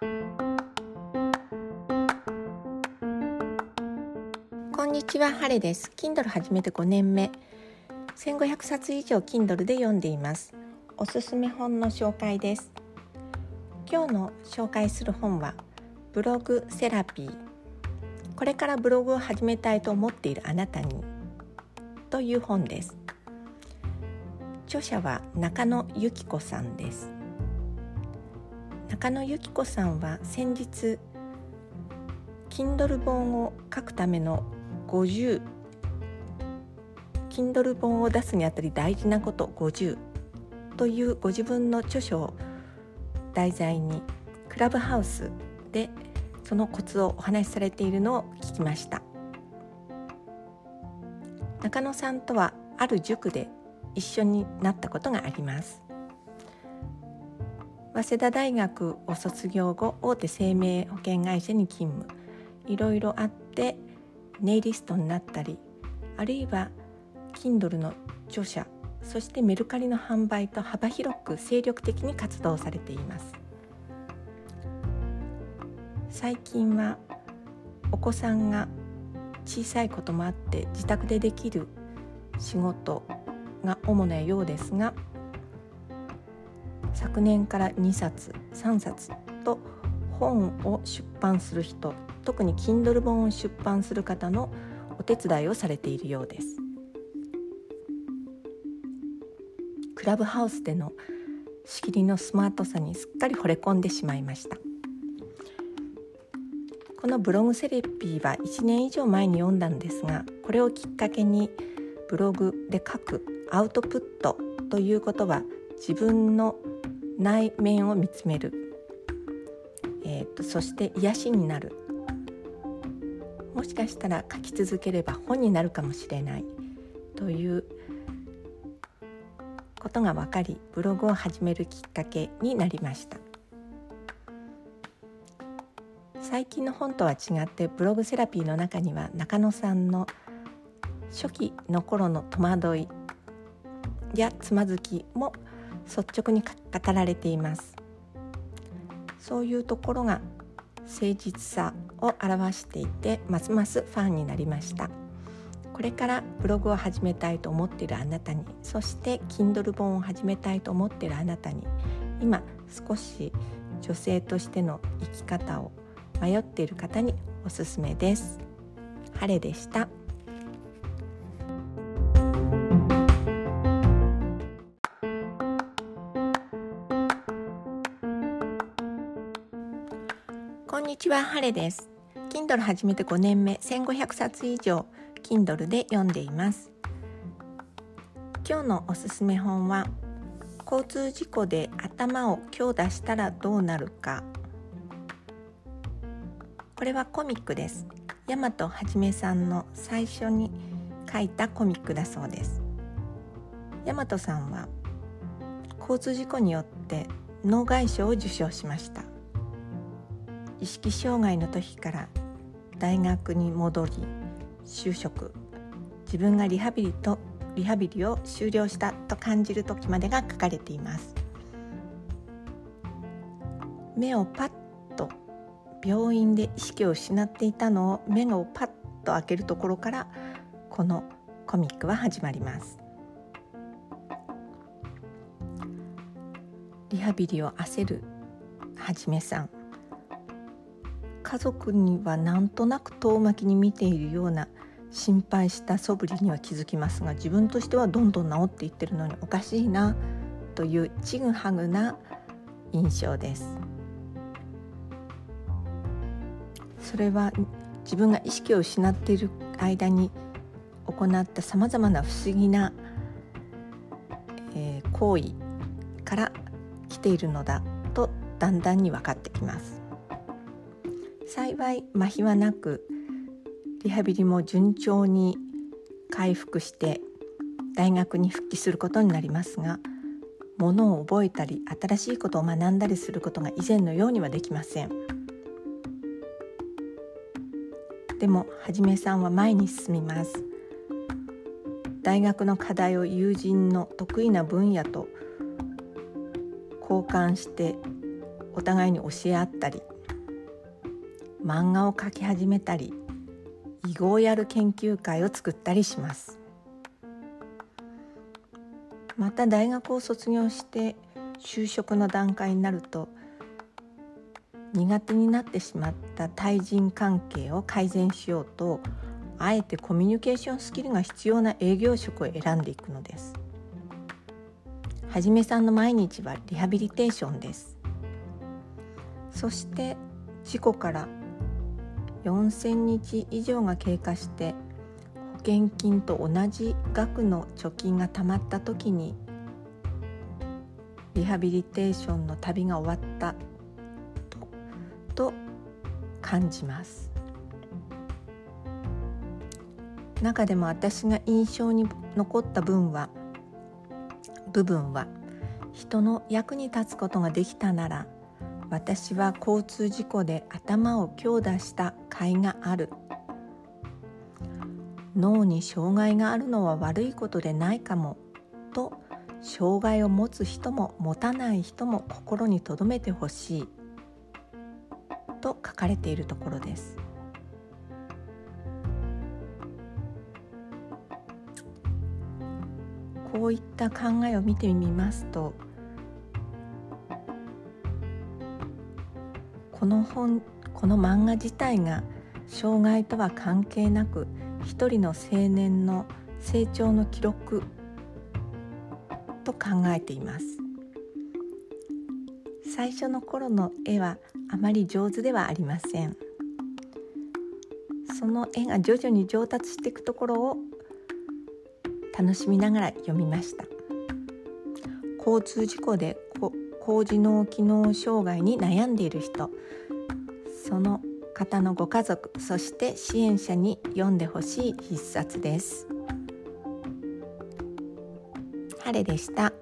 こんにちは、ハレです。Kindle 始めて5年目。1500冊以上 Kindle で読んでいます。おすすめ本の紹介です。今日の紹介する本はブログセラピー。これからブログを始めたいと思っているあなたにという本です。著者は中野由紀子さんです。中野由紀子さんは先日 Kindle 本を書くための50 Kindle 本を出すにあたり大事なこと50というご自分の著書を題材にクラブハウスでそのコツをお話しされているのを聞きました。中野さんとはある塾で一緒になったことがあります。早稲田大学を卒業後大手生命保険会社に勤務。いろいろあってネイリストになったりあるいは Kindle の著者そしてメルカリの販売と幅広く精力的に活動されています。最近はお子さんが小さいこともあって自宅でできる仕事が主なようですが昨年から2冊3冊と本を出版する人特に Kindle 本を出版する方のお手伝いをされているようです。クラブハウスでの仕切りのスマートさにすっかり惚れ込んでしまいました。このブログセレピーは1年以上前に読んだんですがこれをきっかけにブログで書くアウトプットということは自分の内面を見つめる、えーと、とそして癒しになる。もしかしたら書き続ければ本になるかもしれない。ということが分かりブログを始めるきっかけになりました。最近の本とは違ってブログセラピーの中には中野さんの初期の頃の戸惑いやつまずきも率直に語られています。そういうところが誠実さを表していてますますファンになりました。これからブログを始めたいと思っているあなたにそして Kindle 本を始めたいと思っているあなたに今少し女性としての生き方を迷っている方におすすめです。晴れでした。んにちは、晴れです。Kindle 始めて5年目、1500冊以上 Kindle で読んでいます。今日のおすすめ本は交通事故で頭を強打したらどうなるかこれはコミックです大和はじめさんの最初に書いたコミックだそうです大和さんは交通事故によって脳外傷を受賞しました意識障害の時から大学に戻り就職自分がリハビリとリハビリを終了したと感じる時までが書かれています。目をパッと病院で意識を失っていたのを目をパッと開けるところからこのコミックは始まります。リハビリを焦るはじめさん。家族にはなんとなく遠巻きに見ているような心配した素振りには気づきますが自分としてはどんどん治っていってるのにおかしいなというちぐはぐな印象です。それは自分が意識を失っている間に行ったさまざまな不思議な、えー、行為から来ているのだとだんだんに分かってきます。幸い麻痺はなくリハビリも順調に回復して大学に復帰することになりますがものを覚えたり新しいことを学んだりすることが以前のようにはできません。でもはじめさんは前に進みます。大学の課題を友人の得意な分野と交換してお互いに教え合ったり漫画を描き始めたり囲碁をやる研究会を作ったりします。また大学を卒業して就職の段階になると苦手になってしまった対人関係を改善しようとあえてコミュニケーションスキルが必要な営業職を選んでいくのです。はじめさんの毎日はリハビリテーションです。そして事故から4000日以上が経過して保険金と同じ額の貯金がたまった時にリハビリテーションの旅が終わったと感じます。中でも私が印象に残った分は部分は人の役に立つことができたなら私は交通事故で頭を強打した甲斐がある。脳に障害があるのは悪いことでないかもと障害を持つ人も持たない人も心に留めてほしいと書かれているところです。こういった考えを見てみますとの本この漫画自体が障害とは関係なく一人の青年の成長の記録と考えています。最初の頃の絵はあまり上手ではありません。その絵が徐々に上達していくところを楽しみながら読みました。交通事故で高次脳機能障害に悩んでいる人その方のご家族そして支援者に読んでほしい必殺です。晴れでした。